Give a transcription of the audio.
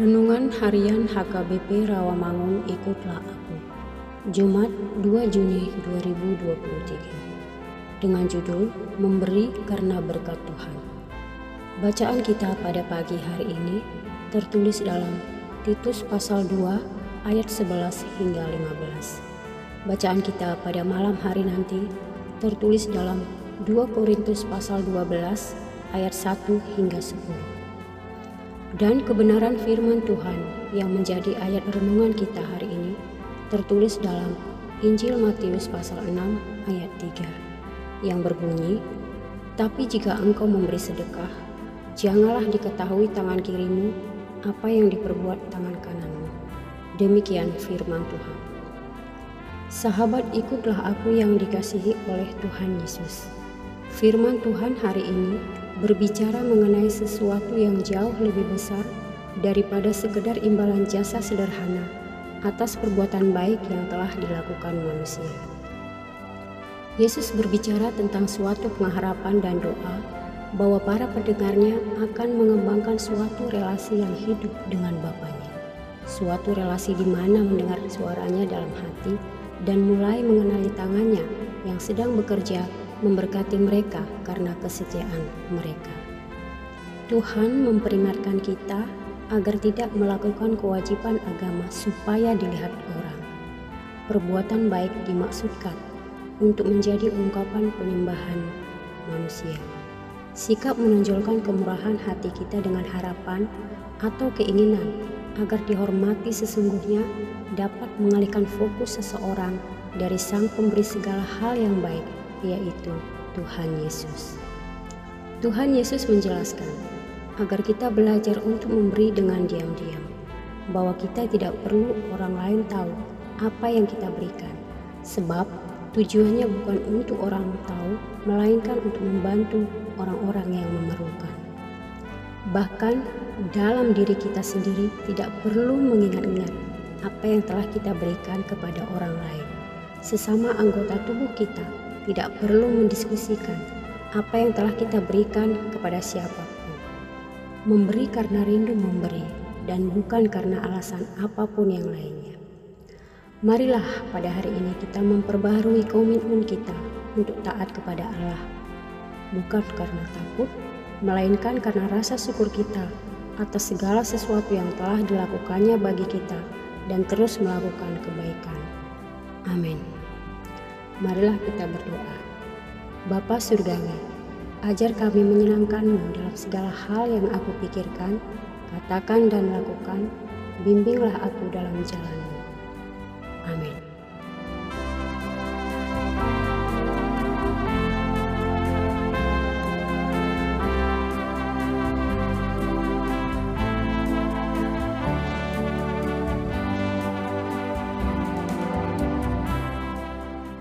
Renungan Harian HKBP Rawamangun Ikutlah Aku Jumat 2 Juni 2023 Dengan judul Memberi Karena Berkat Tuhan. Bacaan kita pada pagi hari ini tertulis dalam Titus pasal 2 ayat 11 hingga 15 Bacaan kita pada malam hari nanti tertulis dalam 2 Korintus pasal 12 ayat 1 hingga 10 dan kebenaran firman Tuhan yang menjadi ayat renungan kita hari ini tertulis dalam Injil Matius pasal 6 ayat 3 yang berbunyi, Tapi jika engkau memberi sedekah, janganlah diketahui tangan kirimu apa yang diperbuat tangan kananmu. Demikian firman Tuhan. Sahabat ikutlah aku yang dikasihi oleh Tuhan Yesus. Firman Tuhan hari ini berbicara mengenai sesuatu yang jauh lebih besar daripada sekedar imbalan jasa sederhana atas perbuatan baik yang telah dilakukan manusia. Yesus berbicara tentang suatu pengharapan dan doa bahwa para pendengarnya akan mengembangkan suatu relasi yang hidup dengan Bapaknya. Suatu relasi di mana mendengar suaranya dalam hati dan mulai mengenali tangannya yang sedang bekerja memberkati mereka karena kesetiaan mereka. Tuhan memperingatkan kita agar tidak melakukan kewajiban agama supaya dilihat orang. Perbuatan baik dimaksudkan untuk menjadi ungkapan penyembahan manusia. Sikap menonjolkan kemurahan hati kita dengan harapan atau keinginan agar dihormati sesungguhnya dapat mengalihkan fokus seseorang dari Sang Pemberi segala hal yang baik yaitu Tuhan Yesus. Tuhan Yesus menjelaskan agar kita belajar untuk memberi dengan diam-diam, bahwa kita tidak perlu orang lain tahu apa yang kita berikan, sebab tujuannya bukan untuk orang tahu, melainkan untuk membantu orang-orang yang memerlukan. Bahkan dalam diri kita sendiri tidak perlu mengingat-ingat apa yang telah kita berikan kepada orang lain, sesama anggota tubuh kita tidak perlu mendiskusikan apa yang telah kita berikan kepada siapa pun. Memberi karena rindu memberi dan bukan karena alasan apa pun yang lainnya. Marilah pada hari ini kita memperbaharui komitmen kita untuk taat kepada Allah. Bukan karena takut, melainkan karena rasa syukur kita atas segala sesuatu yang telah dilakukannya bagi kita dan terus melakukan kebaikan. Amin. Marilah kita berdoa. Bapa Surgawi, ajar kami menyenangkanmu dalam segala hal yang aku pikirkan, katakan dan lakukan, bimbinglah aku dalam jalan